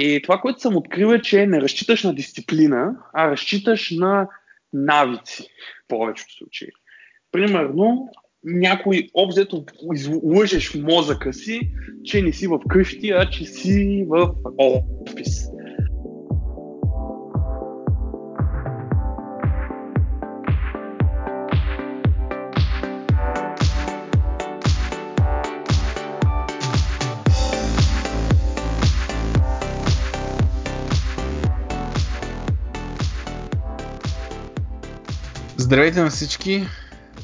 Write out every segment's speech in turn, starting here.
И това, което съм открил е, че не разчиташ на дисциплина, а разчиташ на навици в повечето случаи. Примерно, някой обзето лъжеш мозъка си, че не си в къщи, а че си в офис. Здравейте на всички!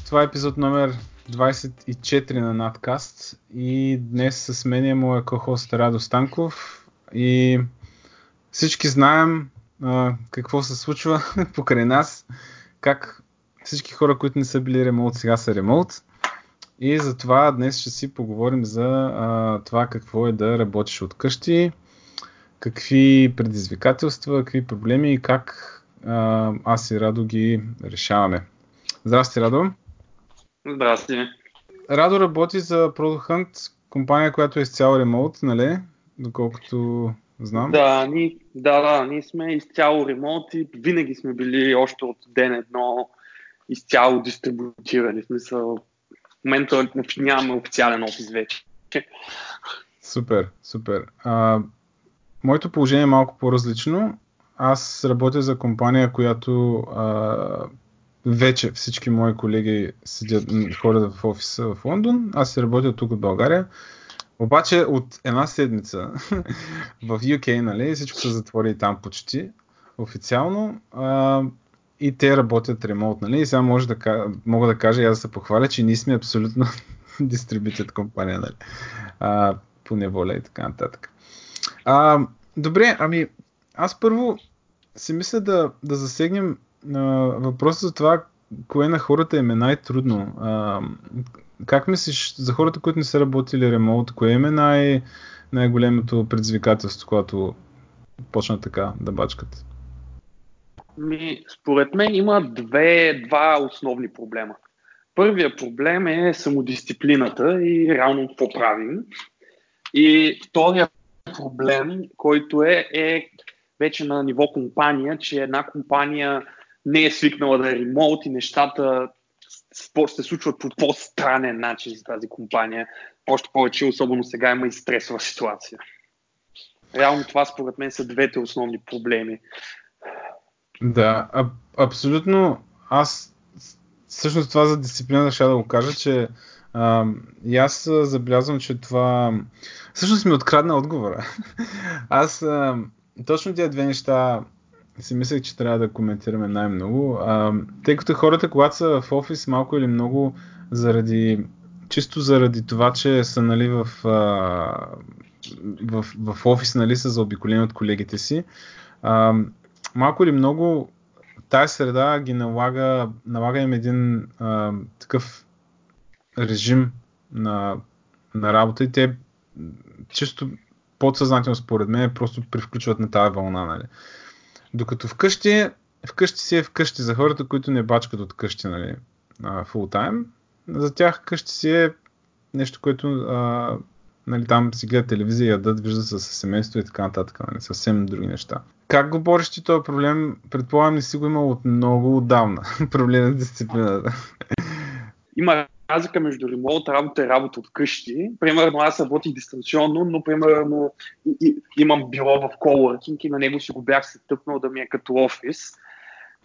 Това е епизод номер 24 на Надкаст и днес с мен е моя кохост Радо Станков и всички знаем а, какво се случва покрай нас, как всички хора, които не са били ремонт, сега са ремонт. И затова днес ще си поговорим за а, това какво е да работиш от къщи, какви предизвикателства, какви проблеми и как аз и Радо ги решаваме. Здрасти, Радо. Здрасти. Радо работи за Product Hunt, компания, която е изцяло ремонт, нали? Доколкото знам. Да, ни, да, да, ние сме изцяло ремонт и винаги сме били още от ден едно изцяло дистрибутирани. В смисъл, в момента нямаме официален офис вече. Супер, супер. А, моето положение е малко по-различно. Аз работя за компания, която а, вече всички мои колеги седят, ходят в офиса в Лондон. Аз се работя тук от България. Обаче от една седмица в UK, нали, всичко се затвори там почти официално. А, и те работят ремонт, нали? И сега може да, мога да кажа и аз да се похваля, че ние сме абсолютно дистрибутят компания, нали? А, по неволя и така нататък. А, добре, ами аз първо си мисля да, да засегнем а, въпроса за това, кое на хората им е най-трудно. А, как мислиш за хората, които не са работили ремонт, кое им е най- най-големото предизвикателство, когато почнат така да бачкат? Ми, според мен има две, два основни проблема. Първият проблем е самодисциплината и реално какво правим. И втория проблем, който е, е вече на ниво компания, че една компания не е свикнала да е ремонт и нещата се случват по по-странен начин за тази компания. Още повече, особено сега има и стресова ситуация. Реално това според мен са двете основни проблеми. Да, аб- абсолютно. Аз всъщност това за дисциплина ще да го кажа, че а, и аз забелязвам, че това всъщност ми открадна отговора. аз а, точно тези две неща си мислех, че трябва да коментираме най-много. А, тъй като хората, когато са в офис, малко или много заради чисто заради това, че са нали, в, а, в, в офис, нали, са заобиколени от колегите си, а, малко или много тази среда ги налага, налага им един а, такъв режим на, на работа и те чисто подсъзнателно според мен просто привключват на тази вълна. Нали. Докато вкъщи, вкъщи си е вкъщи за хората, които не бачкат от къщи нали, full time. За тях къщи си е нещо, което а, нали, там си гледат телевизия, ядат, виждат с семейство и така нататък. Нали, съвсем други неща. Как го бориш ти този проблем? Предполагам, не си го имал от много отдавна. проблем с дисциплината. Има разлика между ремонт работа и работа от къщи. Примерно аз работих дистанционно, но примерно и, и, имам било в колоркинг и на него си го бях се тъпнал да ми е като офис.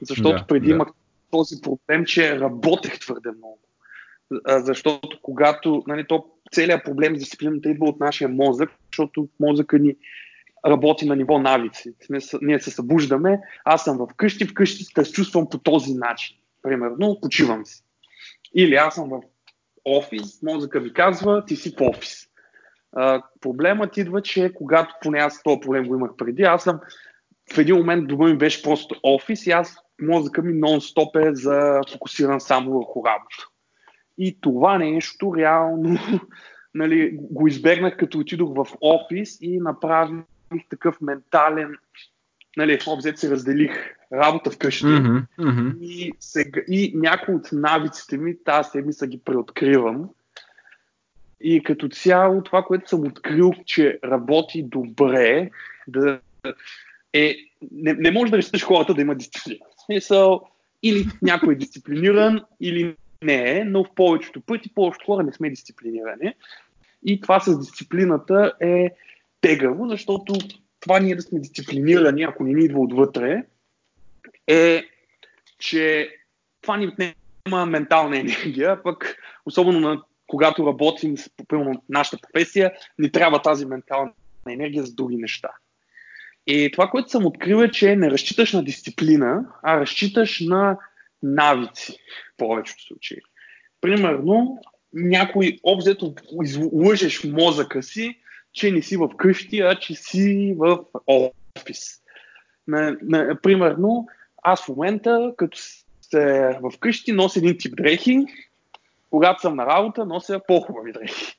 Защото да, преди да. имах този проблем, че работех твърде много. Защото когато, нали, то целият проблем с дисциплината идва от нашия мозък, защото мозъка ни работи на ниво навици. Ние се събуждаме, аз съм вкъщи, вкъщи се чувствам по този начин. Примерно, почивам си. Или аз съм в офис, мозъка ми казва, ти си в офис. А, проблемът идва, че когато поне аз този проблем го имах преди, аз съм в един момент дома ми беше просто офис и аз мозъка ми нон-стоп е за фокусиран само върху работа. И това нещо реално нали, го избегнах като отидох в офис и направих такъв ментален, нали, обзет се разделих работа вкъщи mm-hmm, mm-hmm. И, сега, и някои от навиците ми тази седмица ги преоткривам. И като цяло това, което съм открил, че работи добре, да е, не, не може да решиш хората да има дисциплина. Смисъл, или някой е дисциплиниран, или не е, но в повечето пъти повечето хора не сме дисциплинирани. И това с дисциплината е тегаво, защото това ние да сме дисциплинирани, ако не ни идва отвътре, е, че това ни отнема ментална енергия, пък особено на, когато работим с нашата професия, ни трябва тази ментална енергия за други неща. И това, което съм открил е, че не разчиташ на дисциплина, а разчиташ на навици в повечето случаи. Примерно, някой обзето лъжеш мозъка си, че не си в къщи, а че си в офис. Примерно, аз в момента, като сте в къщи, нося един тип дрехи, когато съм на работа, нося по-хубави дрехи.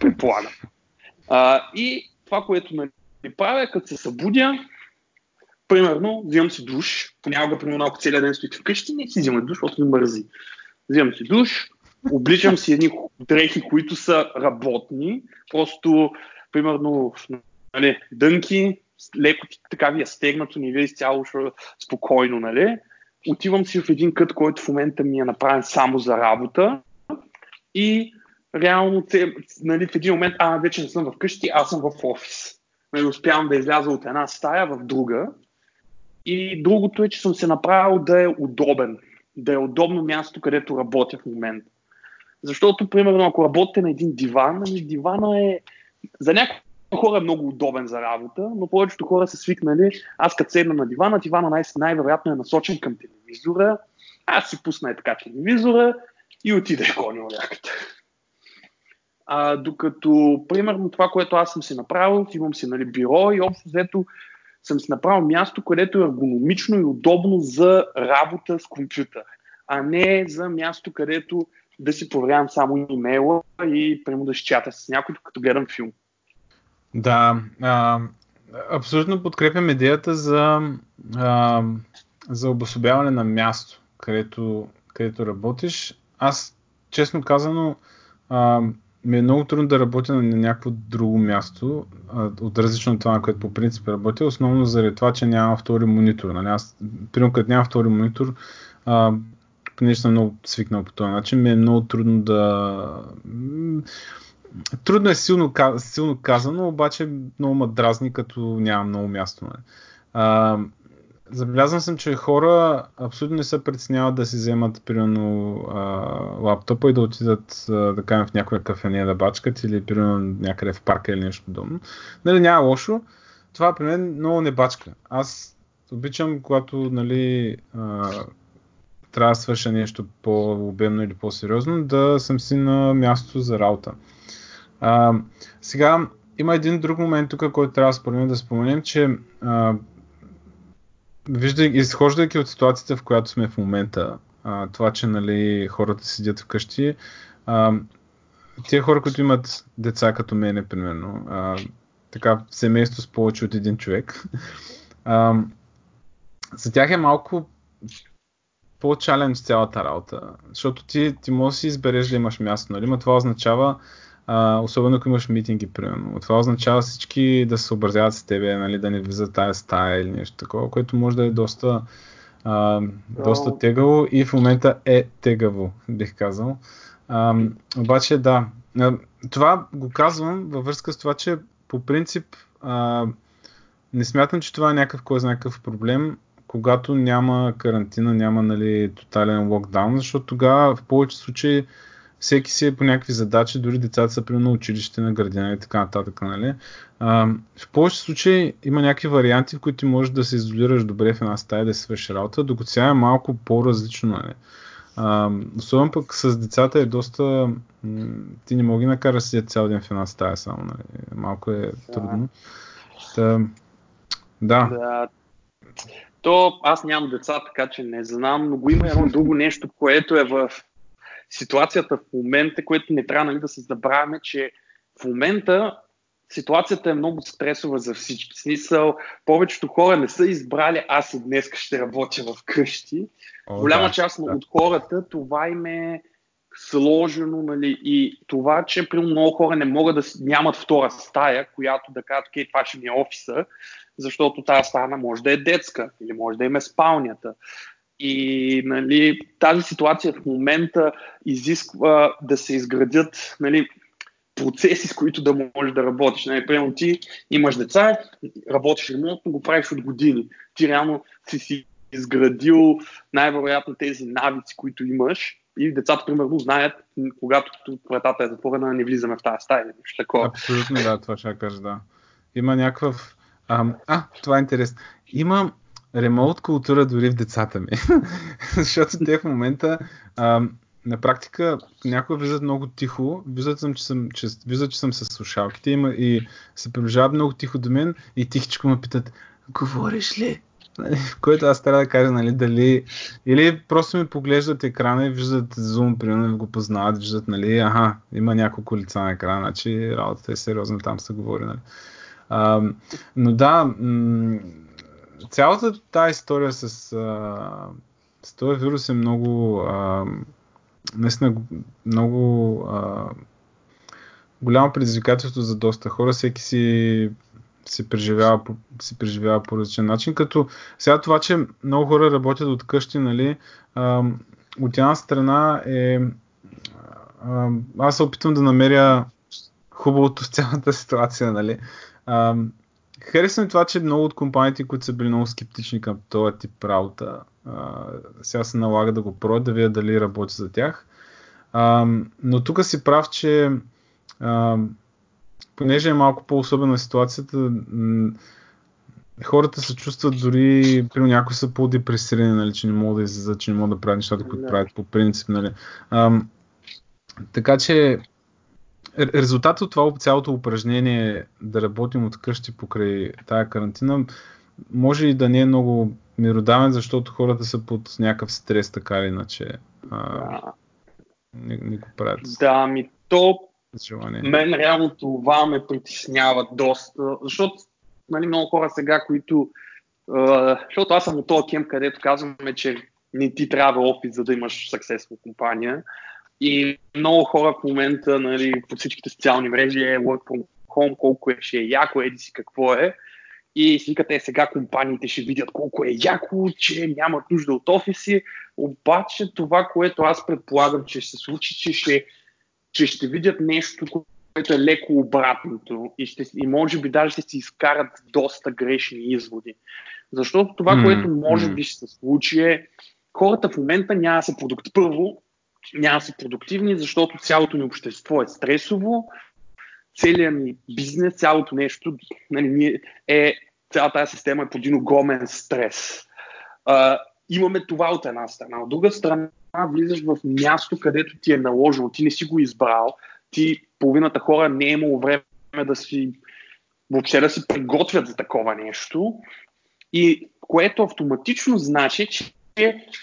Предполагам. А, и това, което нали, правя, като се събудя, примерно, взимам си душ, понякога, примерно, ако целият ден стоите вкъщи, не си взимам душ, защото ми мързи. Взимам си душ, обличам си едни дрехи, които са работни, просто, примерно, нали, дънки, леко така ви е стегнато, не ви е изцяло спокойно, нали? Отивам си в един кът, който в момента ми е направен само за работа и реално нали, в един момент, а, вече не съм вкъщи, аз съм в офис. Нали, успявам да изляза от една стая в друга. И другото е, че съм се направил да е удобен. Да е удобно място, където работя в момента. Защото, примерно, ако работите на един диван, нали, дивана е за някои хора е много удобен за работа, но повечето хора са свикнали, аз като седна на дивана, дивана най- най-вероятно е насочен към телевизора, аз си пусна е така телевизора и отида коня яката. А, докато, примерно, това, което аз съм си направил, имам си нали, бюро и общо взето съм си направил място, където е ергономично и удобно за работа с компютър, а не за място, където да си проверявам само имейла и прямо да чата с някой, като гледам филм. Да, а, абсолютно подкрепям идеята за, а, за обособяване на място, където, където работиш. Аз, честно казано, а, ми е много трудно да работя на някакво друго място, от различно от това, на което по принцип работя, основно заради това, че няма втори монитор. Нали? Аз, примерно, като няма втори монитор, а, понеже съм много свикнал по този начин, ми е много трудно да... Трудно е силно, силно казано, обаче много ма дразни, като няма много място. Нали? А, Забелязвам съм, че хора абсолютно не се притесняват да си вземат, примерно, а, лаптопа и да отидат, а, да кажем, в някоя кафене да бачкат или, примерно, някъде в парка или нещо подобно. Нали, няма лошо. Това при мен много не бачка. Аз обичам, когато, нали, а, трябва да свърша нещо по-обемно или по-сериозно, да съм си на място за работа. А, сега, има един друг момент тук, който трябва според мен да споменем, че а, виждай, изхождайки от ситуацията, в която сме в момента, а, това, че нали, хората седят вкъщи, а, тия хора, които имат деца като мене, примерно, а, така, семейство с повече от един човек, а, за тях е малко по-чалендж цялата работа, защото ти, ти можеш да си избереш да имаш място, нали? Но това означава, а, особено ако имаш митинги, примерно. Това означава всички да се съобразяват с тебе, нали, да не влизат тази стая или нещо такова, което може да е доста, а, доста тегаво и в момента е тегаво, бих казал. А, обаче да, това го казвам във връзка с това, че по принцип а, не смятам, че това е някакъв кой знае някакъв проблем, когато няма карантина, няма нали, тотален локдаун, защото тогава в повече случаи всеки си е по някакви задачи, дори децата са примерно на училище, на градина и така нататък. Нали? А, в повечето случаи има някакви варианти, в които можеш да се изолираш добре в една стая да си свърши работа, докато сега е малко по-различно. Нали? А, особено пък с децата е доста... Ти не мога накараш да седят цял ден в една стая само. Нали? Малко е трудно. Та, да. да. То аз нямам деца, така че не знам, но го има едно друго нещо, което е в ситуацията в момента, което не трябва нали, да се забравяме, че в момента ситуацията е много стресова за всички. Смисъл, повечето хора не са избрали аз и днес ще работя в къщи. О, Голяма да, част да. от хората това им е сложено, нали, и това, че при много хора не могат да нямат втора стая, която да кажат, окей, това ще ми е офиса, защото тази стана може да е детска или може да има спалнята. И нали, тази ситуация в момента изисква да се изградят нали, процеси, с които да можеш да работиш. Нали, примерно ти имаш деца, работиш ремонтно, го правиш от години. Ти реално си си изградил най-вероятно тези навици, които имаш и децата, примерно, знаят, когато вратата е затворена, не влизаме в тази стая. Нещо такова. Абсолютно, да, това ще кажа, да. Има някакъв... А, а, това е интересно. Има ремонт култура дори в децата ми. Защото те в момента а, на практика някои влизат много тихо, виждат, съм, че съм, че, виждат, че съм с слушалките има и се приближават много тихо до мен и тихичко ме питат, говориш ли? Което аз трябва да кажа, нали, дали... Или просто ми поглеждат екрана и виждат зум, примерно, го познават, виждат, нали, аха, има няколко лица на екрана, значи работата е сериозна, там се говори, нали. А, но да, м- цялата тази история с, а, с този вирус е много, а, наистина много а, голямо предизвикателство за доста хора. Всеки си се преживява, се преживява по различен начин. Като сега това, че много хора работят от къщи, нали, а, от една страна е а, аз се опитвам да намеря хубавото в цялата ситуация, нали. А, харесвам това, че много от компаниите, които са били много скептични към този тип работа, а, сега се налага да го пробват, да видят дали работи за тях. А, но тук си прав, че а, понеже е малко по-особена ситуацията, хората се чувстват дори, при някои са по-депресирани, нали, че не могат да излизат, че не могат да правят нещата, които правят по принцип. Нали. А, така че резултатът от това цялото упражнение да работим от къщи покрай тая карантина може и да не е много миродавен, защото хората са под някакъв стрес, така или иначе. А. Не, не го правят. Да, ми то желание. Мен реално това ме притеснява доста, защото нали, много хора сега, които... Uh, защото аз съм от този кем, където казваме, че не ти трябва офис, за да имаш successful компания. И много хора в момента нали, по всичките социални мрежи е work from home, колко е, ще е яко, еди си какво е. И си викате, сега компаниите ще видят колко е яко, че нямат нужда от офиси. Обаче това, което аз предполагам, че ще се случи, че ще че ще видят нещо, което е леко обратното и, ще, и може би даже ще си изкарат доста грешни изводи. Защото това, mm, което може би ще се случи е хората в момента няма да са продуктивни. Първо, няма са продуктивни, защото цялото ни общество е стресово, целият ни бизнес, цялото нещо нали, е, цялата тази система е под един огромен стрес. Uh, имаме това от една страна. От друга страна, влизаш в място, където ти е наложено, ти не си го избрал, ти половината хора не е имало време да си въобще да си приготвят за такова нещо. И което автоматично значи, че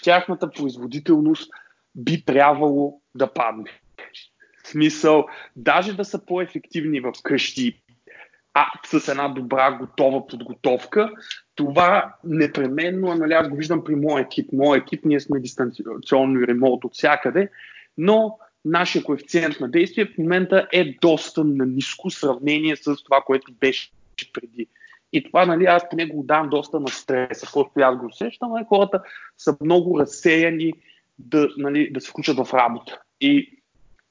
тяхната производителност би трябвало да падне. В смисъл, даже да са по-ефективни в къщи а, с една добра, готова подготовка. Това непременно, нали, аз го виждам при моя екип. Моя екип, ние сме дистанционно и ремонт от всякъде, но нашия коефициент на действие в момента е доста на ниско сравнение с това, което беше преди. И това, нали, аз поне го давам доста на стреса, просто аз го усещам, нали, хората са много разсеяни да, нали, да се включат в работа. И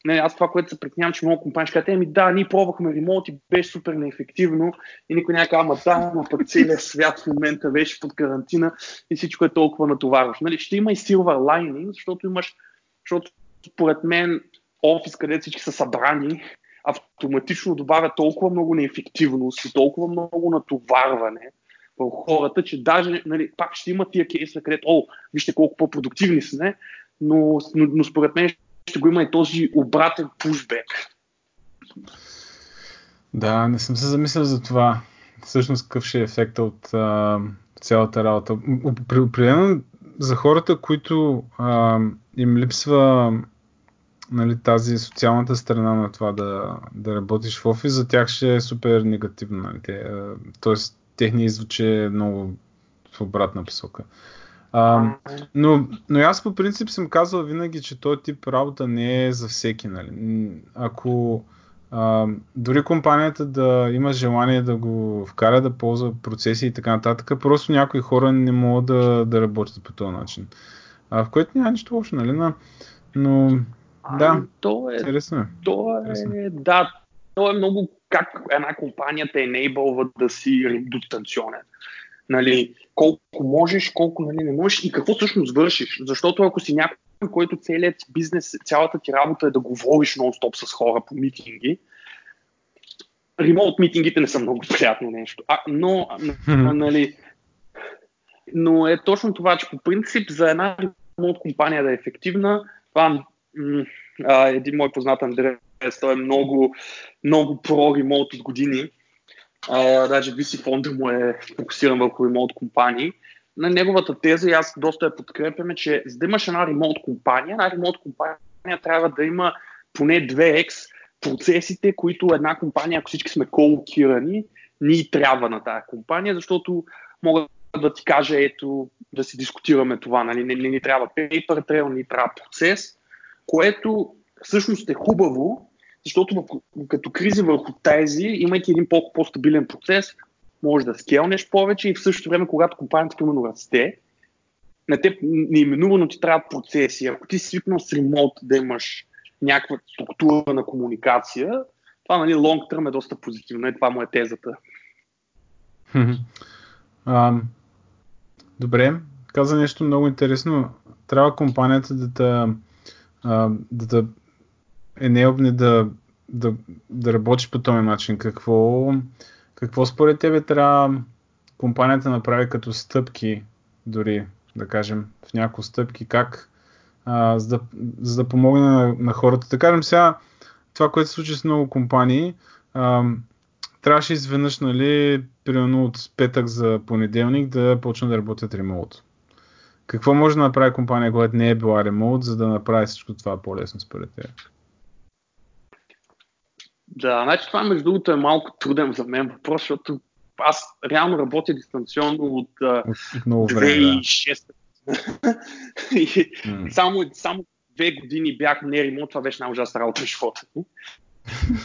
не, аз това, което се притеснявам, че много компании ще кажат, еми да, ние пробвахме ремонт и беше супер неефективно и никой няма ама да, но пък целият свят в момента беше под карантина и всичко е толкова натоварващо. Нали, ще има и silver lining, защото имаш, защото според мен офис, където всички са събрани, автоматично добавя толкова много неефективност и толкова много натоварване хората, че даже нали, пак ще има тия кейса, където, о, вижте колко по-продуктивни сме, но, но, но според мен ще го има и този обратен пушбек. Да, не съм се замислял за това. Всъщност какъв ще е ефекта от а, цялата работа. Определено за хората, които а, им липсва нали, тази социалната страна на това да, да работиш в офис, за тях ще е супер негативно. Нали. Тоест, техният извод е много в обратна посока. А, но, но аз по принцип съм казвал винаги, че този тип работа не е за всеки. Нали. Ако а, дори компанията да има желание да го вкара да ползва процеси и така нататък, просто някои хора не могат да, да работят по този начин. А, в което няма нищо лошо, нали? Но, но да, ами, то е, интересно е. То е, да, то е много как една компания те enable да си дистанционен. Нали, колко можеш, колко нали, не можеш и какво всъщност вършиш. Защото ако си някой, който целият бизнес, цялата ти работа е да говориш нон-стоп с хора по митинги, ремонт митингите не са много приятно нещо. А, но, нали, но е точно това, че по принцип за една ремонт компания да е ефективна, това а, един мой познат Андреас, той е много, много про ремонт от години. А, даже VC фонда му е фокусиран върху ремонт компании. На неговата теза, и аз доста я подкрепяме, че за да имаш една ремонт компания, една ремонт компания трябва да има поне 2x процесите, които една компания, ако всички сме колокирани, ни трябва на тази компания, защото мога да ти кажа, ето, да си дискутираме това, нали, не, не ни трябва paper trail, ни трябва процес, което всъщност е хубаво, защото като кризи върху тези, имайки един по-стабилен процес, може да скелнеш повече и в същото време, когато компанията примерно расте, на теб неименувано ти трябва процеси. Ако ти си свикнал с ремонт да имаш някаква структура на комуникация, това нали, long term е доста позитивно. И това му е тезата. А, добре, каза нещо много интересно. Трябва компанията да да, да, да е необни да, да, да работиш по този начин. Какво, какво според тебе трябва компанията направи като стъпки, дори да кажем в някои стъпки, как а, за, да, за да помогне на, на хората. Да кажем сега, това, което се случи с много компании, а, трябваше изведнъж, нали, примерно от петък за понеделник да почнат да работят ремоут. Какво може да направи компания, която не е била ремоут, за да направи всичко това по-лесно според теб? Да, значи това между другото е малко труден за мен въпрос, защото аз реално работя дистанционно от, от много време, 2006 да и само, само две години бях не ремонт, това беше най-ужасна работа в живота ми.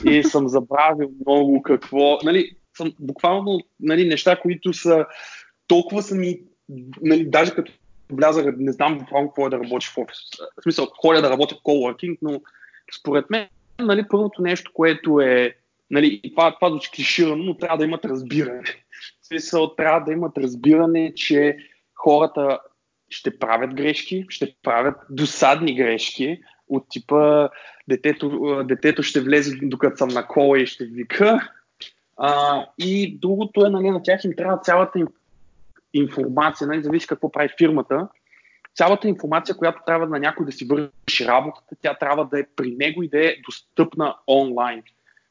И съм забравил много какво. Нали, съм буквално нали, неща, които са толкова са ми, нали, даже като влязах, не знам буквално какво е да работиш в офис. В смисъл, ходя да работя в coworking, но според мен, нали, първото нещо, което е, нали, това, това звучи клиширано, но трябва да имат разбиране. В смисъл, трябва да имат разбиране, че хората ще правят грешки, ще правят досадни грешки от типа детето, детето ще влезе докато съм на кола и ще вика. А, и другото е, нали, на тях им трябва цялата информация, нали, зависи какво прави фирмата, цялата информация, която трябва на някой да си върши работата, тя трябва да е при него и да е достъпна онлайн.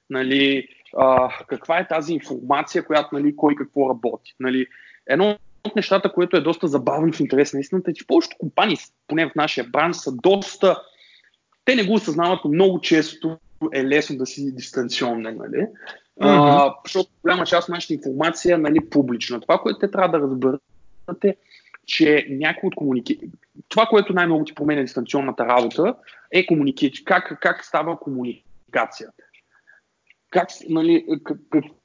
Нали, а, каква е тази информация, която нали, кой какво работи. Нали, едно от нещата, което е доста забавно в интерес на истината, е, че повечето компании, поне в нашия бранш, са доста... Те не го осъзнават, но много често е лесно да си дистанционен, нали? Mm-hmm. А, защото голяма част от нашата информация е нали, публична. Това, което те трябва да разберат е, че някой от комуники... Това, което най-много ти променя дистанционната работа, е комуникация. Как, как става комуникацията? Как, нали,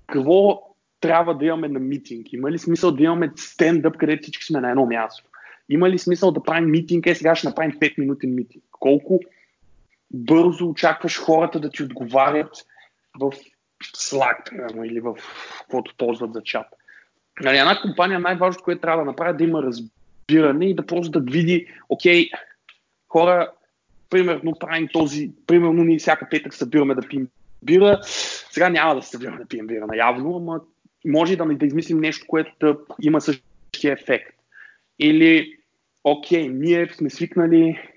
какво трябва да имаме на митинг? Има ли смисъл да имаме стендъп, където всички сме на едно място? Има ли смисъл да правим митинг? Е, сега ще направим 5 минутен митинг. Колко бързо очакваш хората да ти отговарят в Slack или в каквото ползват за чат? Нали, една компания най-важното, което трябва да направи, е да има разбиране и да просто да види, окей, хора, примерно правим този, примерно ние всяка петък събираме да пием бира, сега няма да събираме да пием бира наявно, ама може да, да измислим нещо, което да има същия ефект. Или, окей, ние сме свикнали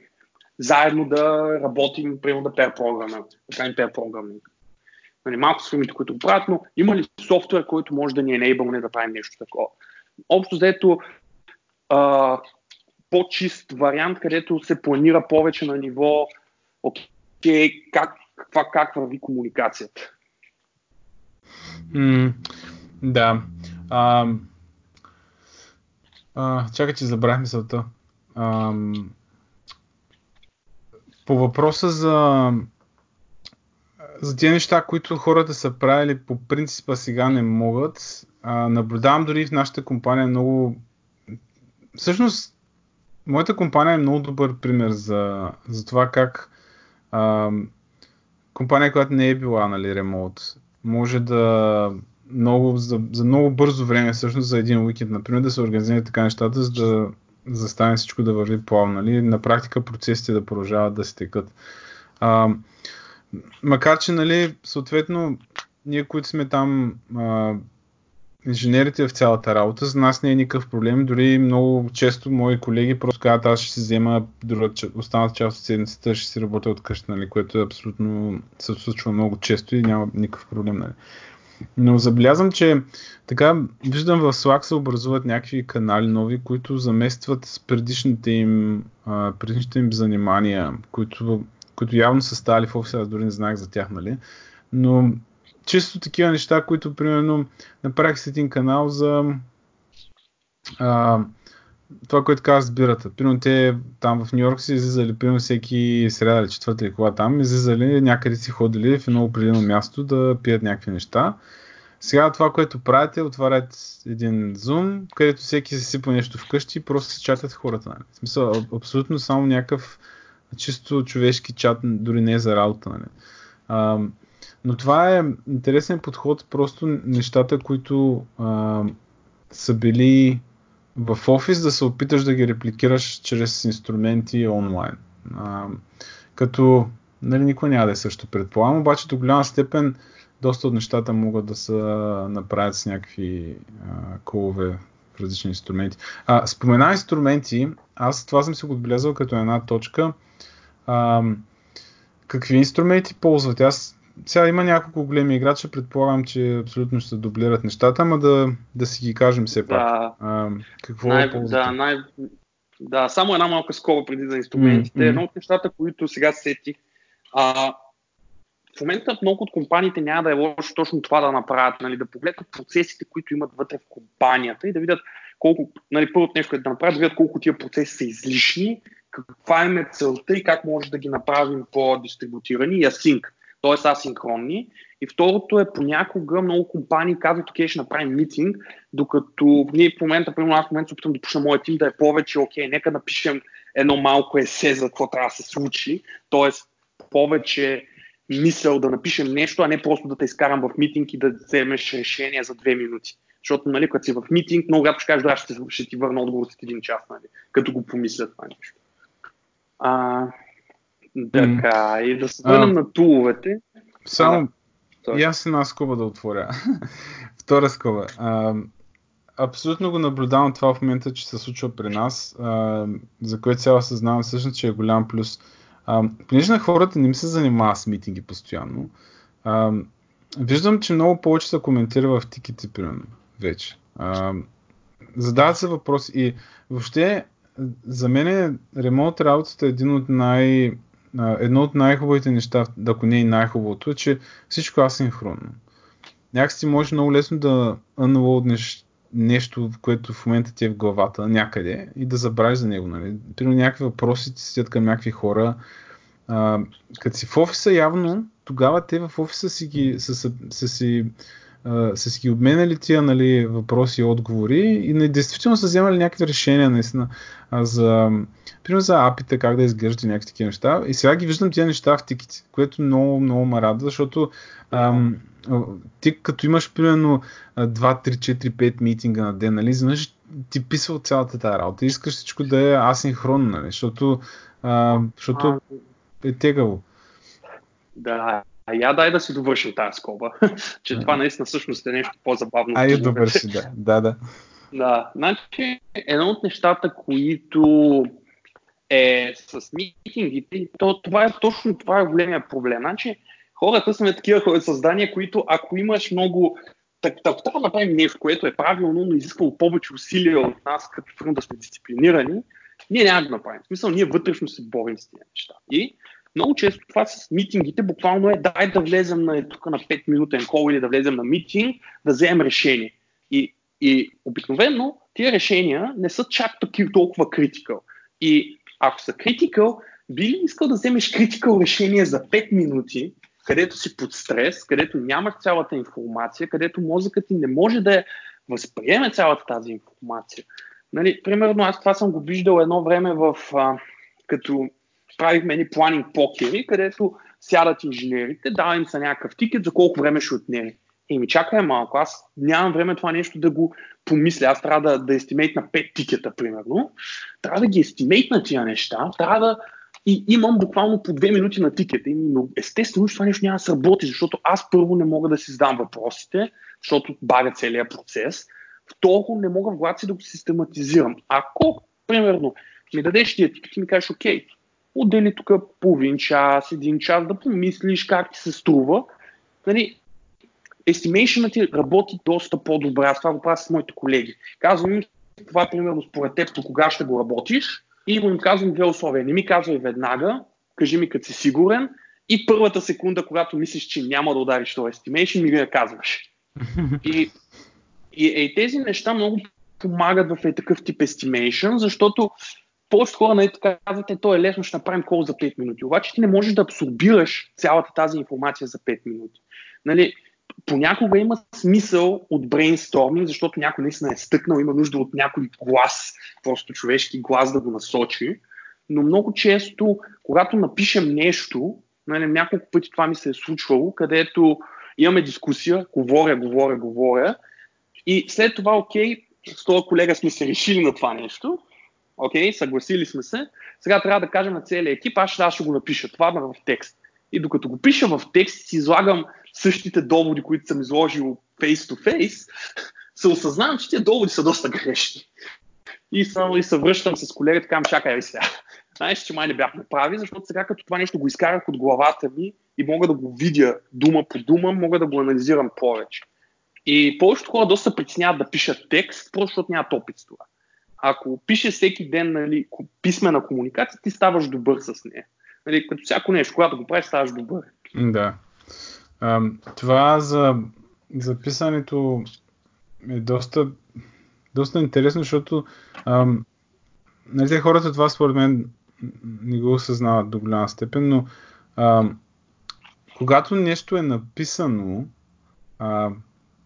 заедно да работим, примерно да пер програма, да правим пер програминг. Нали, малко с фирмите, които правят, но има ли софтуер, който може да ни enable да правим нещо такова? Общо взето, а, по-чист вариант, където се планира повече на ниво окей, как, как, как върви комуникацията. Mm, да. А, А, чакай, че забравих мисълта. Ам... По въпроса за за тези неща, които хората са правили по принципа сега не могат, а, наблюдавам дори в нашата компания много... Всъщност, моята компания е много добър пример за, за това как а, компания, която не е била нали, ремонт, може да много, за, за много бързо време, всъщност за един уикенд, например, да се организира така нещата, за да застане всичко да върви плавно. Нали? На практика процесите да продължават да се текат. А, макар, че, нали, съответно, ние, които сме там, а, инженерите в цялата работа, за нас не е никакъв проблем. Дори много често мои колеги просто казват, аз ще си взема друга, останалата част от седмицата, ще си работя от къща, нали, което е абсолютно се случва много често и няма никакъв проблем. Нали. Но забелязвам, че така виждам в Slack се образуват някакви канали нови, които заместват с предишните им, а, предишните им занимания, които, които явно са стали в офиса, аз дори не знаех за тях, нали? Но чисто такива неща, които примерно направих с един канал за а, това, което казва с бирата. Примерно те там в Нью Йорк си излизали, примерно всеки среда или четвърта или кога там, излизали някъде си ходили в едно определено място да пият някакви неща. Сега това, което правите, отварят един Zoom, където всеки се сипа нещо вкъщи и просто се чатят хората. Нали? В смисъл, абсолютно само някакъв чисто човешки чат, дори не е за работа. Нали? А, но това е интересен подход, просто нещата, които а, са били в офис, да се опиташ да ги репликираш чрез инструменти онлайн. А, като нали, никой няма да е също предполагам, обаче до голяма степен доста от нещата могат да се направят с някакви а, колове различни инструменти. А, спомена инструменти, аз това съм си го отбелязал като една точка. А, какви инструменти ползвате? Аз сега има няколко големи играчи, предполагам, че абсолютно ще дублират нещата, ама да, да си ги кажем все пак. Да, а, какво най, да, най, да, само една малка скоба преди за инструментите. Mm-hmm. Едно от нещата, които сега сетих, а, в момента много от компаниите няма да е лошо точно това да направят, нали, да погледнат процесите, които имат вътре в компанията и да видят колко, нали, първото нещо, което да направят, да видят колко тия процеси са излишни, каква е целта и как може да ги направим по-дистрибутирани и асинк т.е. асинхронни. И второто е понякога много компании казват, окей, ще направим митинг, докато ние в момента, примерно аз в момента се опитам да пуша моят тим да е повече, окей, нека напишем едно малко есе за какво трябва да се случи, т.е. повече мисъл да напишем нещо, а не просто да те изкарам в митинг и да вземеш решение за две минути. Защото, нали, като си в митинг, много рядко ще кажеш, да, ще, ще ти върна отговор след един час, нали, като го помисля това нещо. А, така, и да се върнем на туловете. Само, и аз една скоба да отворя. Втора скоба. А, абсолютно го наблюдавам това в момента, че се случва при нас, а, за което сега съзнавам всъщност, че е голям плюс. Понеже на хората не ми се занимава с митинги постоянно, а, виждам, че много повече се коментира в тиките, примерно, вече. А, задават се въпроси и въобще за мен е ремонт работата е един от най- едно от най-хубавите неща, ако не и най-хубавото, е, че всичко е асинхронно. Някакси може много лесно да unloadнеш нещо, което в момента ти е в главата някъде и да забравиш за него. Нали? Примерно някакви въпроси ти седят към някакви хора. Като си в офиса, явно, тогава те в офиса си ги, са, са, са си са си ги обменяли тия нали, въпроси и отговори и не, действително са вземали някакви решения наистина а, за, примерно за апите, как да изглеждат и някакви такива неща. И сега ги виждам тия неща в тиките, което много, много ме радва, защото ам, ти като имаш примерно 2, 3, 4, 5 митинга на ден, нали, знаеш, ти писва от цялата тази работа. Искаш всичко да е асинхронно, нали, защото, а, защото е тегаво. Да, а я дай да си довършим тази скоба, че това наистина всъщност е нещо по-забавно. Айде довърши, да. да, да. Да, значи едно от нещата, които е с митингите, то това е точно това е големия проблем. Значи хората сме такива създания, които ако имаш много так, трябва да направим нещо, което е правилно, но изисква повече усилия от нас, като да сме дисциплинирани, ние няма да направим. В смисъл, ние вътрешно се борим с тези неща. И много често това с митингите буквално е дай да влезем на, тук на 5 минутен кол или да влезем на митинг, да вземем решение. И И обикновено тия решения не са чак такива толкова критикал. И ако са критикал, би ли искал да вземеш критикал решение за 5 минути, където си под стрес, където нямаш цялата информация, където мозъкът ти не може да възприеме цялата тази информация. Нали, примерно аз това съм го виждал едно време в, а, като правихме ни планинг покери, където сядат инженерите, дава им са някакъв тикет за колко време ще отнеме. Еми, чакай малко, аз нямам време това нещо да го помисля. Аз трябва да, да естимейтна 5 тикета, примерно. Трябва да ги естимейтна тия неща, трябва да и имам буквално по две минути на тикета. Но естествено, това нещо няма да сработи, защото аз първо не мога да си задам въпросите, защото бага целият процес. Второ, не мога в главата си да го систематизирам. Ако, примерно, ми дадеш тия тикет и ми кажеш, окей, отдели тук половин час, един час да помислиш как ти се струва, нали, estimation ти работи доста по-добре. Аз това го правя с моите колеги. Казвам им, това примерно според теб, кога ще го работиш, и им казвам две условия. Не ми казвай веднага, кажи ми като си сигурен и първата секунда, когато мислиш, че няма да удариш този estimation, ми го казваш. И, и, и тези неща много помагат в е такъв тип estimation, защото повечето хора нали, казват, то е лесно, ще направим кол за 5 минути. Обаче ти не можеш да абсорбираш цялата тази информация за 5 минути. Нали, понякога има смисъл от брейнсторминг, защото някой наистина е стъкнал, има нужда от някой глас, просто човешки глас да го насочи. Но много често, когато напишем нещо, нали, няколко пъти това ми се е случвало, където имаме дискусия, говоря, говоря, говоря, и след това, окей, с този колега сме се решили на това нещо, окей, съгласили сме се, сега трябва да кажем на целия екип, аз аз ще го напиша, това в текст. И докато го пиша в текст, си излагам същите доводи, които съм изложил face-to-face, се осъзнавам, че тези доводи са доста грешни. И, само, и се връщам с колегата, казвам, чакай сега. Знаеш, че май не бяхме прави, защото сега като това нещо го изкарах от главата ми и мога да го видя дума по дума, мога да го анализирам повече. И повечето хора доста притесняват да пишат текст, просто защото нямат опит с това. Ако пишеш всеки ден нали, писмена комуникация, ти ставаш добър с нея. Нали, като всяко нещо, когато го правиш, ставаш добър. Да. А, това за, за писането е доста, доста интересно, защото а, нали, хората това според мен не го осъзнават до голяма степен, но а, когато нещо е написано, а,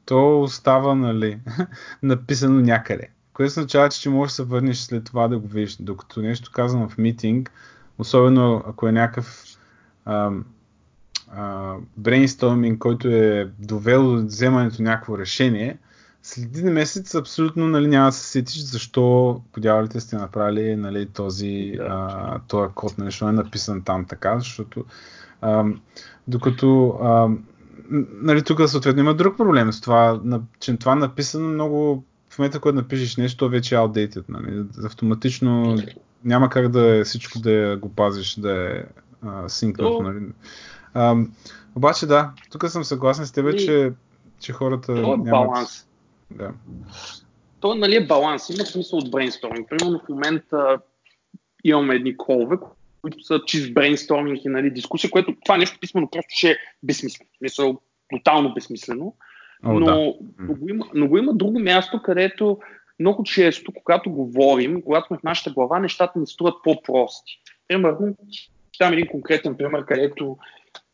то остава нали, написано някъде. Което означава, че можеш да се върнеш след това да го видиш. Докато нещо казано в митинг, особено ако е някакъв брейнсторминг, който е довел до вземането на някакво решение, след един месец абсолютно нали, няма да се сетиш защо подявалите сте направили нали, този, да. а, този код, нали, защо е написан там така, защото а, докато а, нали, тук съответно има друг проблем с това, че това е написано много в момента, когато напишеш нещо, то вече е outdated. Нали? Автоматично няма как да е всичко да го пазиш, да е синкнато. Нали? А, обаче да, тук съм съгласен с теб, че, че хората То е нямат... баланс. Да. То нали е баланс, има смисъл от брейнсторминг. Примерно в момента имаме едни колове, които са чист брейнсторминг и нали, дискусия, което това нещо писмено просто ще е безсмислено. Мисъл, тотално безсмислено. О, но, да. но, го има, но го има друго място, където много често, когато говорим, когато сме в нашата глава, нещата ни струват по-прости. Примерно, дам един конкретен пример, където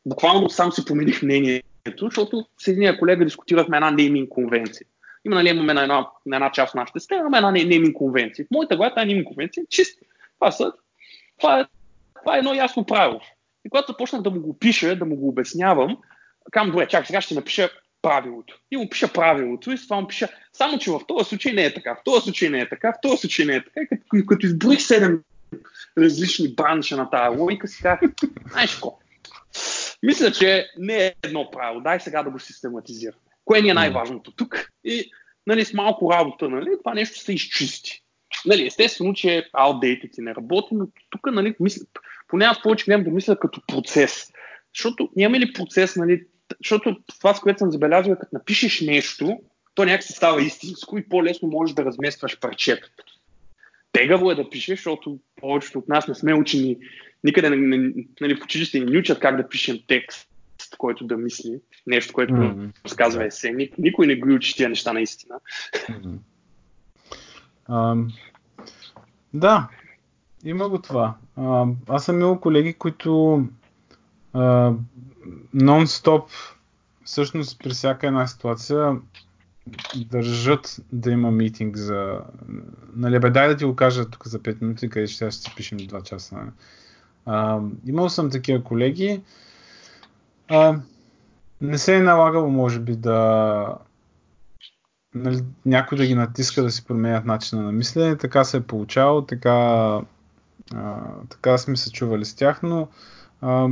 буквално сам си промених мнението, защото с един колега дискутирахме една нейминг конвенция. Има, нали, имаме на една, на една част от нашите система, имаме една нейминг конвенция. В моята глава тази нейминг конвенция е чиста. Това, са, това, е, това е едно ясно правило. И когато започнах да му го пиша, да му го обяснявам, казвам, добре, чак сега ще напиша правилото. И му пиша правилото и с това му пиша, само че в този случай не е така, в този случай не е така, в този случай не е така. И като, като изборих седем различни бранша на тази логика, си казах, знаеш какво, мисля, че не е едно правило. Дай сега да го систематизираме. Кое ни е най-важното тук? И нали, с малко работа, нали, това нещо се изчисти. Нали, естествено, че outdated и не работи, но тук, нали, мисля, поне аз повече гледам да мисля като процес. Защото няма ли процес, нали, защото това, с което съм забелязал, е като напишеш нещо, то някак се става истинско и по-лесно можеш да разместваш парчетата. Тегаво е да пишеш, защото повечето от нас не сме учени, никъде не, не, нали, в училище ни учат как да пишем текст. който да мисли, нещо, което mm-hmm. разказва есе. Никой не го учи тия неща наистина. Mm-hmm. Um, да, има го това. А, аз съм имал колеги, които нон-стоп, всъщност при всяка една ситуация, държат да има митинг за... Нали, бе, дай да ти го кажа тук за 5 минути, къде ще, ще си пишем 2 часа. А, имал съм такива колеги. А, не се е налагало, може би, да нали, някой да ги натиска да си променят начина на мислене. Така се е получавало, така, а, така сме се чували с тях, но а,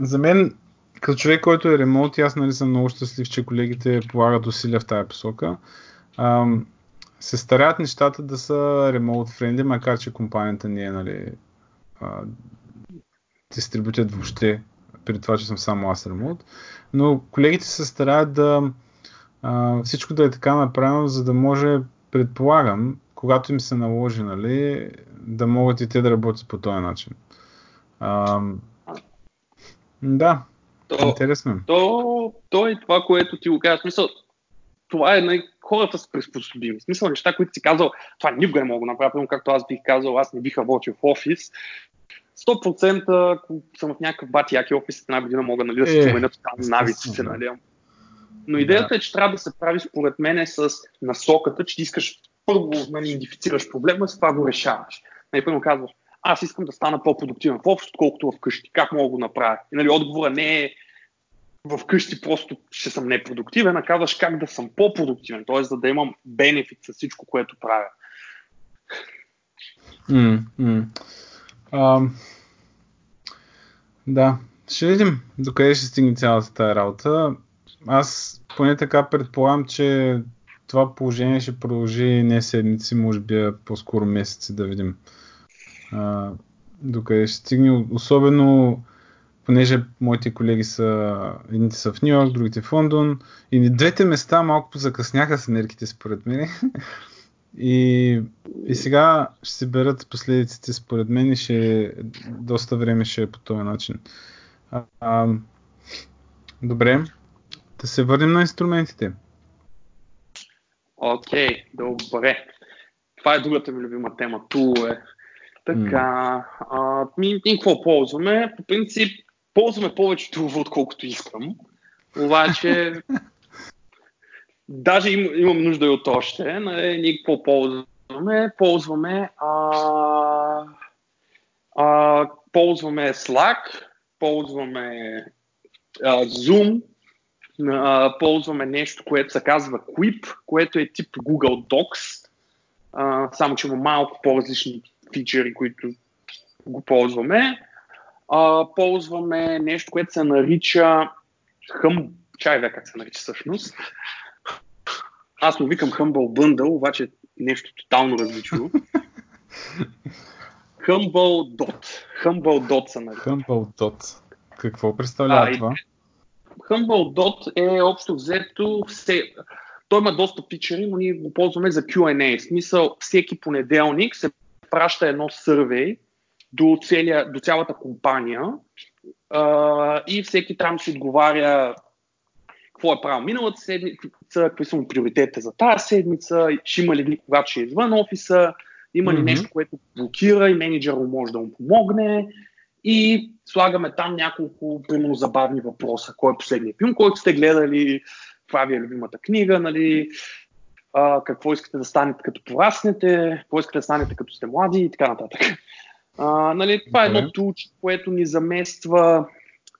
за мен като човек, който е ремонт, аз нали съм много щастлив, че колегите полагат усилия в тази посока. А, се старят нещата да са ремонт френди, макар че компанията ни е нали, дистрибутят въобще, при това, че съм само аз ремонт. Но колегите се стараят да а, всичко да е така направено, за да може, предполагам, когато им се наложи, нали, да могат и те да работят по този начин. А, да, то, интересно. То, то е това, което ти го казваш. Смисъл, това е най- хората са приспособими. Смисъл неща, които си казал, това никога не мога да направя, както аз бих казал, аз не бих работил в офис. 100% ако съм в някакъв бати яки офис, една година мога нали, да се е, навиците. Нали. Но идеята да. е, че трябва да се прави според мен с насоката, че ти искаш първо нали, идентифицираш проблема, с това го решаваш. Нали, първо казваш, аз искам да стана по-продуктивен в общото, отколкото вкъщи. Как мога да го направя? И нали, отговора не е вкъщи просто ще съм непродуктивен, а казваш как да съм по-продуктивен, т.е. за да имам бенефит с всичко, което правя. Mm, mm. Uh, да, ще видим докъде ще стигне цялата тази работа. Аз поне така предполагам, че това положение ще продължи не седмици, може би по-скоро месеци да видим докъде ще стигне. Особено понеже моите колеги са, едните са в Нью Йорк, другите в Лондон и двете места малко позакъсняха с мерките според мен. И, и сега ще се берат последиците според мен и ще, доста време ще е по този начин. А, а, добре, да се върнем на инструментите. Окей, okay, добре. Това е другата ми любима тема. Тулове. Така, а, ми, ние какво ползваме? По принцип, ползваме повече тулове, отколкото искам. Обаче, даже им, имам нужда и от още. Нали, ние какво ползваме? Ползваме, а, а, ползваме Slack, ползваме а, Zoom, а, ползваме нещо, което се казва Quip, което е тип Google Docs, а, само че има малко по-различни фичери, които го ползваме. А, ползваме нещо, което се нарича Hum... Чай бе как се нарича всъщност. Аз му викам Humble Bundle, обаче нещо тотално различно. Humble Dot. Humble Dot са нарича. Humble Dot. Какво представлява а, това? Humble Dot е общо взето все... Той има доста фичери, но ние го ползваме за Q&A. В смисъл, всеки понеделник се праща едно сървей до, целия, до цялата компания а, и всеки там си отговаря какво е правил миналата седмица, какви са му приоритетите за тази седмица, ще има ли когато ще е извън офиса, има ли mm-hmm. нещо, което блокира и менеджера може да му помогне. И слагаме там няколко, примерно, забавни въпроса. Кой е последният филм, който сте гледали, това ви е любимата книга, нали, а, какво искате да станете като пораснете, какво искате да станете като сте млади и така нататък. А, нали, това е едно тулче, което ни замества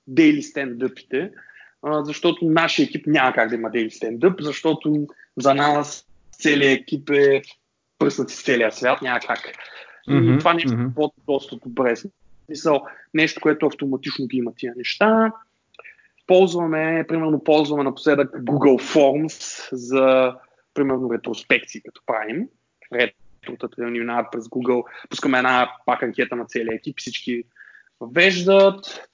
дейли стендъпите, а, защото нашия екип няма как да има дейли стендъп, защото за нас целият екип е пръснати с целия свят, няма как. И mm-hmm, това нещо mm-hmm. е доста добре. Смисъл, нещо, което автоматично ги има тия неща. Ползваме, примерно ползваме напоследък Google Forms за примерно ретроспекции, като правим. Ретротата да минават през Google. Пускаме една пак анкета на целия екип, всички веждат.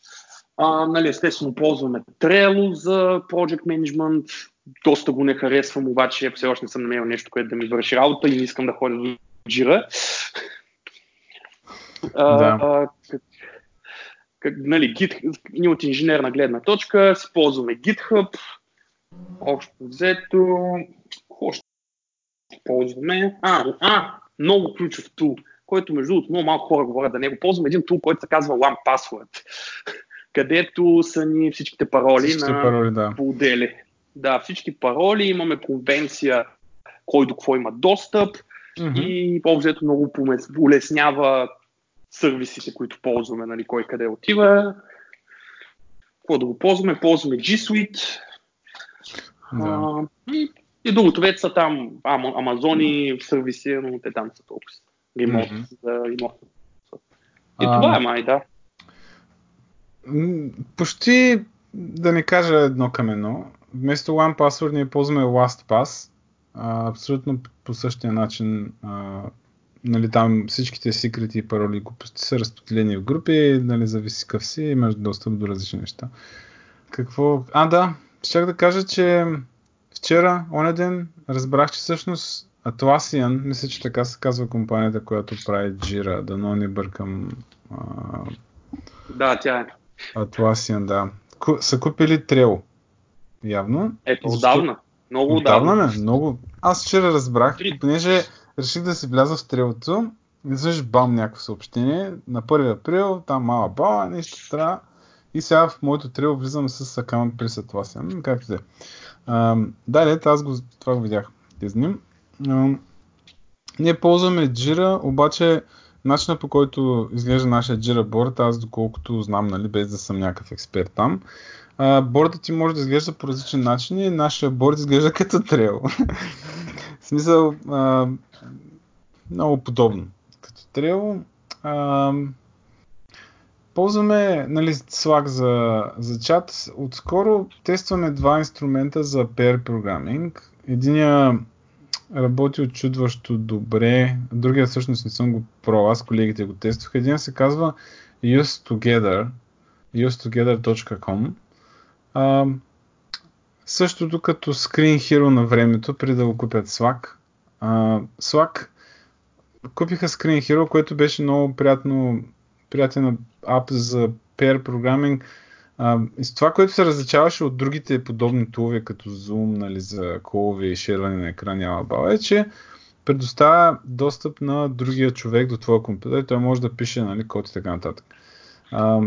А, нали, естествено, ползваме Trello за Project Management. Доста го не харесвам, обаче все още не съм намерил нещо, което да ми върши работа и не искам да ходя до джира. Да. А, как, нали, Git, ние от инженерна гледна точка си ползваме GitHub, общо взето, ползваме, а, а, много ключов тул, който между другото много малко хора говорят да не го ползваме, един тул, който се казва One Password, където са ни всичките пароли всичките на пароли, да. по-отдели. Да, всички пароли, имаме конвенция кой до какво има достъп mm-hmm. и по-взето много улеснява сервисите, които ползваме, нали, кой къде отива. Какво да го ползваме? Ползваме G Suite. Да. А, и, и другото вече са там Амазони, сервиси, но те там са толкова. Ремонт mm-hmm. за ремонт. И а, това е май, да. Почти да не кажа едно към едно. Вместо One Password ние ползваме LastPass. А, абсолютно по същия начин а, нали, там всичките секрети и пароли и глупости са разпределени в групи, нали, зависи къв си, имаш достъп до различни неща. Какво? А, да, щях да кажа, че вчера, оня ден, разбрах, че всъщност Atlassian, мисля, че така се казва компанията, която прави Jira, да но не бъркам. А... Да, тя е. Atlassian, да. Ку, са купили Trail. Явно. Ето, отдавна. Много отдавна. Отдавна, много. Аз вчера разбрах, понеже реших да си вляза в трилото. Изведнъж бам някакво съобщение. На 1 април, там мала бала, нещо трябва. И сега в моето трило влизам с акаунт при Atlassian. Както да лето, аз го, това го видях. Дизним. Ние ползваме Jira, обаче начинът по който изглежда нашия Jira board, аз доколкото знам, нали, без да съм някакъв експерт там, бордът ти може да изглежда по различен начин и нашия борд изглежда като трейл. в смисъл, а, много подобно. Като трейл. А, ползваме нали, Slack за, за чат. Отскоро тестваме два инструмента за pair programming. Единия работи очудващо добре, другия всъщност не съм го про, аз колегите го тестваха. Един се казва usetogether, usetogether.com а, същото като Screen Hero на времето, преди да го купят Slack. А, Slack купиха Screen Hero, което беше много приятно, приятен ап за pair програминг. и това, което се различаваше от другите подобни тулове, като Zoom, нали, за колове и шерване на екран, няма баба, е, че предоставя достъп на другия човек до твоя компютър и той може да пише нали, код и така нататък. А,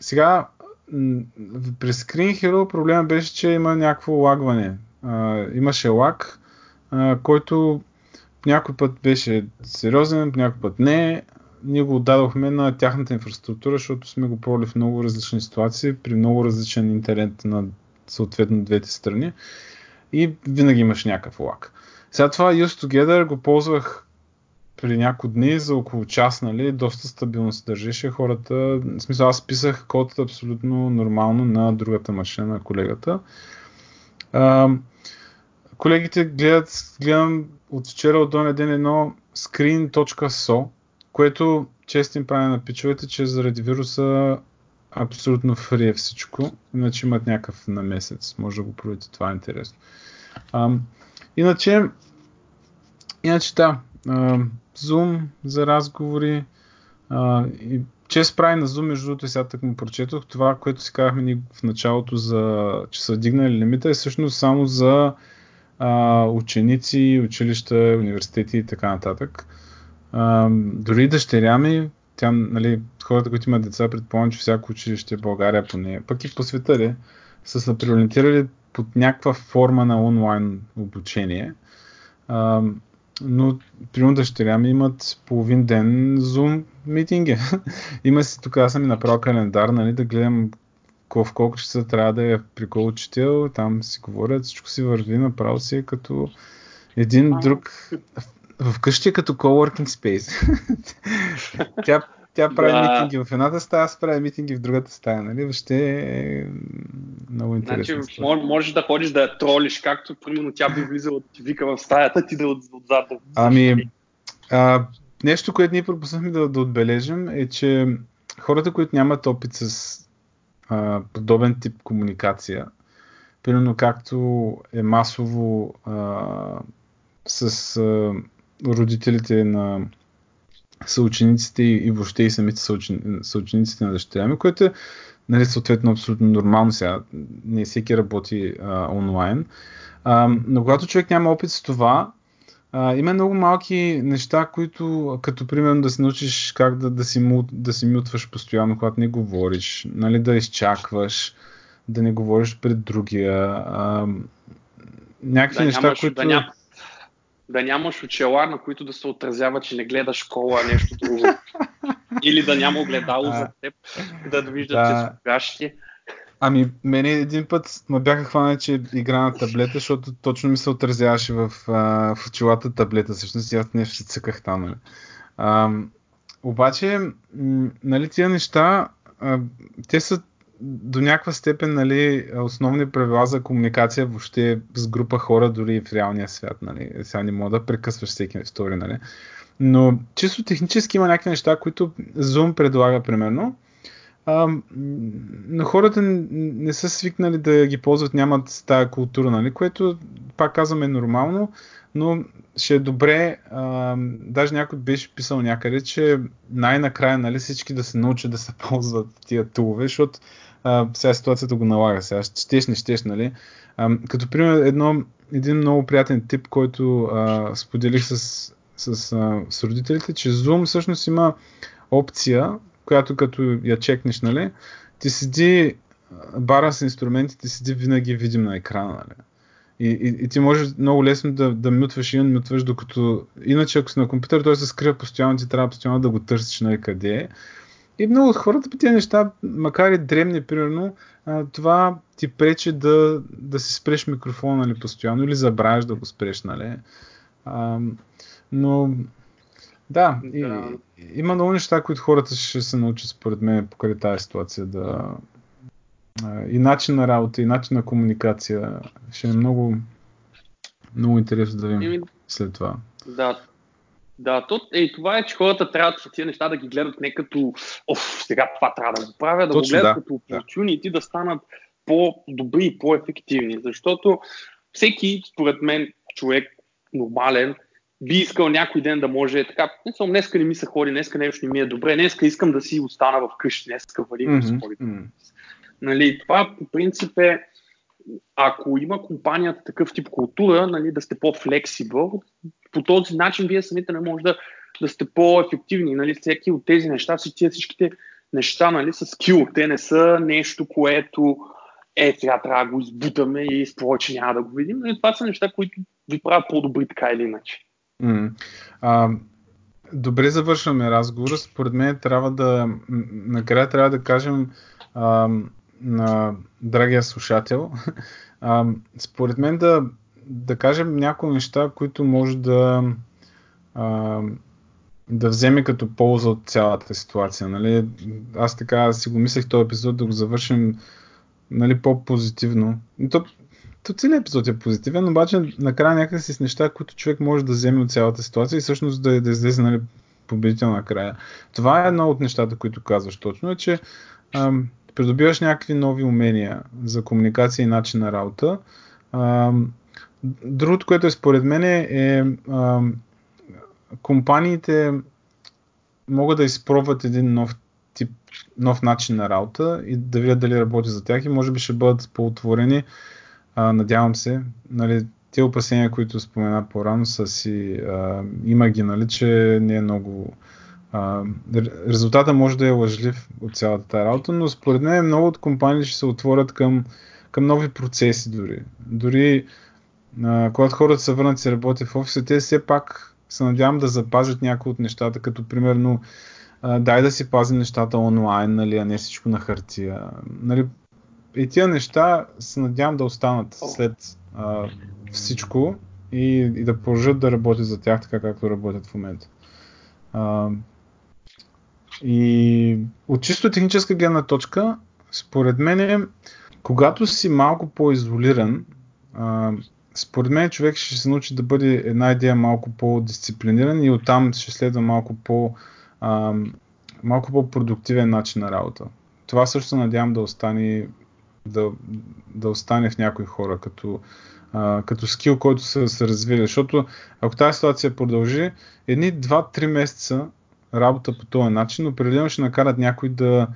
сега, при Screen Hero проблема беше, че има някакво лагване. А, имаше лаг, а, който някой път беше сериозен, някой път не. Ние го отдадохме на тяхната инфраструктура, защото сме го пробвали в много различни ситуации, при много различен интернет на съответно двете страни. И винаги имаш някакъв лаг. Сега това Use Together го ползвах преди няколко дни за около час, нали, доста стабилно се държеше. Хората, в смисъл аз писах код абсолютно нормално на другата машина на колегата. А, колегите гледат, гледам от вчера от ден едно screen.so, което често им прави на пичовете, че заради вируса абсолютно фри е всичко, иначе имат някакъв на месец. Може да го проверите, това е интересно. А, иначе, иначе да, Zoom за разговори. А, и чест прави на Zoom, между другото, сега так му прочетох. Това, което си казахме ни в началото, за, че са дигнали лимита, е всъщност само за а, ученици, училища, университети и така нататък. А, дори дъщеря ми, тя, нали, хората, които имат деца, предполагам, че всяко училище в България поне, пък и по света ли, са се приориентирали под някаква форма на онлайн обучение. А, но примерно дъщеря ми имат половин ден Zoom митинги. Има си, тук аз съм направил календар, нали, да гледам в колко часа трябва да е прикол учител, там си говорят, всичко си върви, направо си е като един друг вкъщи е като coworking space. Тя тя прави да. митинги в едната стая, аз правя митинги в другата стая, нали? Въобще е много интересно. Значи, можеш да ходиш да я тролиш, както примерно тя би влизала ти вика в стаята, ти да от, отзад да Ами, а, нещо, което ние пропуснахме да, да отбележим е, че хората, които нямат опит с а, подобен тип комуникация, примерно както е масово а, с а, родителите на съучениците и, и въобще и самите съучениците на дъщеря ми, което е нали, съответно абсолютно нормално сега. Не всеки работи а, онлайн. А, но когато човек няма опит с това, а, има много малки неща, които, като примерно да се научиш как да, да, си, мут, да си мютваш постоянно, когато не говориш, нали, да изчакваш, да не говориш пред другия. А, някакви да неща, нямаш, които... Да, ням, да нямаш очела, на които да се отразява, че не гледаш школа, нещо друго. Или да няма огледало за теб, да виждат, да. че. Ами, мене един път ме бяха хванали, че игра на таблета, защото точно ми се отразяваше в, а, в очилата таблета. Всъщност аз нещо си цъках там. Нали. А, обаче, м- нали, тия неща, а, те са до някаква степен нали, основни правила за комуникация въобще с група хора, дори в реалния свят. Нали. Сега не мога да прекъсваш всеки втори. Нали. Но чисто технически има някакви неща, които Zoom предлага, примерно. А, но хората не са свикнали да ги ползват, нямат тази култура, нали, което пак казваме е нормално, но ще е добре, а, даже някой беше писал някъде, че най-накрая нали, всички да се научат да се ползват тия тулове, защото сега ситуацията го налага. Сега щеш, не щеш, нали? А, като пример, едно, един много приятен тип, който а, споделих с, с, а, с родителите, че Zoom всъщност има опция, която като я чекнеш, нали, ти седи бара с инструментите, седи винаги видим на екрана, нали. И, и, и ти можеш много лесно да, да мютваш и мютваш, докато иначе ако си на компютър, той се скрива постоянно, ти трябва постоянно да го търсиш нали, къде е. И много от хората по тези неща, макар и древни, примерно, това ти пречи да, да си спреш микрофона нали, постоянно или забравяш да го спреш. Нали. А, но да, и, да, има много неща, които хората ще се научат според мен покрай тази ситуация да и начин на работа, и начин на комуникация ще е много много интересно да видим след това. Да, да, то, е, това е, че хората трябва да тези неща да ги гледат не като оф, сега това трябва да го правя, да Точно, го гледат да. като opportunity да. да станат по-добри и по-ефективни. Защото всеки, според мен, човек нормален, би искал някой ден да може така, не съм, днеска не ми се ходи, днеска нещо не ми е добре, днеска искам да си остана в къщи, днеска валим mm-hmm. Нали, това по принцип е, ако има компанията такъв тип култура, нали, да сте по-флексибъл, по този начин вие самите не може да, да сте по-ефективни. Нали, всеки от тези неща, всички, всичките неща нали, са скил. Те не са нещо, което е, сега трябва да го избутаме и с повече няма да го видим. Нали, това са неща, които ви правят по-добри така или иначе. Mm. А, добре завършваме разговора. Според мен трябва да, накрая трябва да кажем а, на драгия слушател, а, според мен да, да кажем някои неща, които може да а, да вземе като полза от цялата ситуация. Нали? Аз така си го мислех този епизод да го завършим нали, по-позитивно. То то целият епизод е позитивен, обаче накрая някакси с неща, които човек може да вземе от цялата ситуация и всъщност да, да излезе нали, победител накрая. Това е едно от нещата, които казваш точно, е, че ам, придобиваш някакви нови умения за комуникация и начин на работа. Другото, което е според мен е ам, компаниите могат да изпробват един нов тип, нов начин на работа и да видят дали работи за тях и може би ще бъдат по-отворени а, надявам се, нали, те опасения, които спомена по-рано, са си, а, има ги, нали, че не е много... А, резултата може да е лъжлив от цялата тази работа, но според мен много от компании ще се отворят към, към нови процеси дори. Дори а, когато хората се върнат и работят в офиса, те все пак се надявам да запазят някои от нещата, като примерно а, дай да си пазим нещата онлайн, нали, а не всичко на хартия. Нали, и тия неща се надявам да останат след а, всичко и, и да продължат да работят за тях така както работят в момента. А, и от чисто техническа гледна точка, според мен, когато си малко по-изолиран, а, според мен човек ще се научи да бъде една идея малко по-дисциплиниран и оттам ще следва малко по- а, малко по-продуктивен начин на работа. Това също надявам да остане да, да остане в някои хора като, а, като скил, който са се развили. Защото ако тази ситуация продължи, едни 2-3 месеца работа по този начин, определено ще накарат някой да,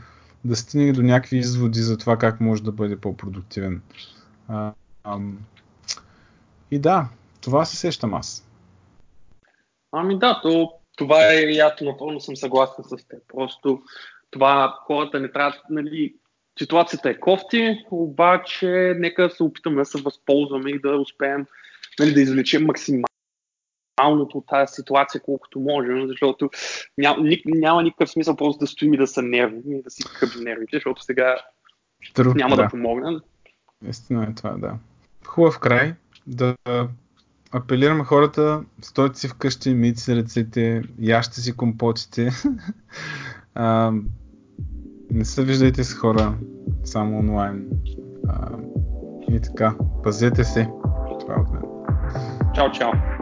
да стигне до някакви изводи за това как може да бъде по-продуктивен. А, ам... И да, това се сещам аз. Ами да, то, това е ясно, напълно съм съгласен с теб. Просто това хората не трябва, нали, ситуацията е кофти, обаче нека се опитаме да се възползваме и да успеем нали, да извлечем максималното от тази ситуация, колкото можем, защото няма, няма никакъв смисъл просто да стоим и да са нервни и да си къби нервите, защото сега Тру, няма да, да помогне. Истина е това, да. Хубав край да апелираме хората, стойте си вкъщи, мийте си ръцете, ящите си компотите. а, не се виждайте с хора само онлайн. А, и така, пазете се. Това е от мен. Чао, чао.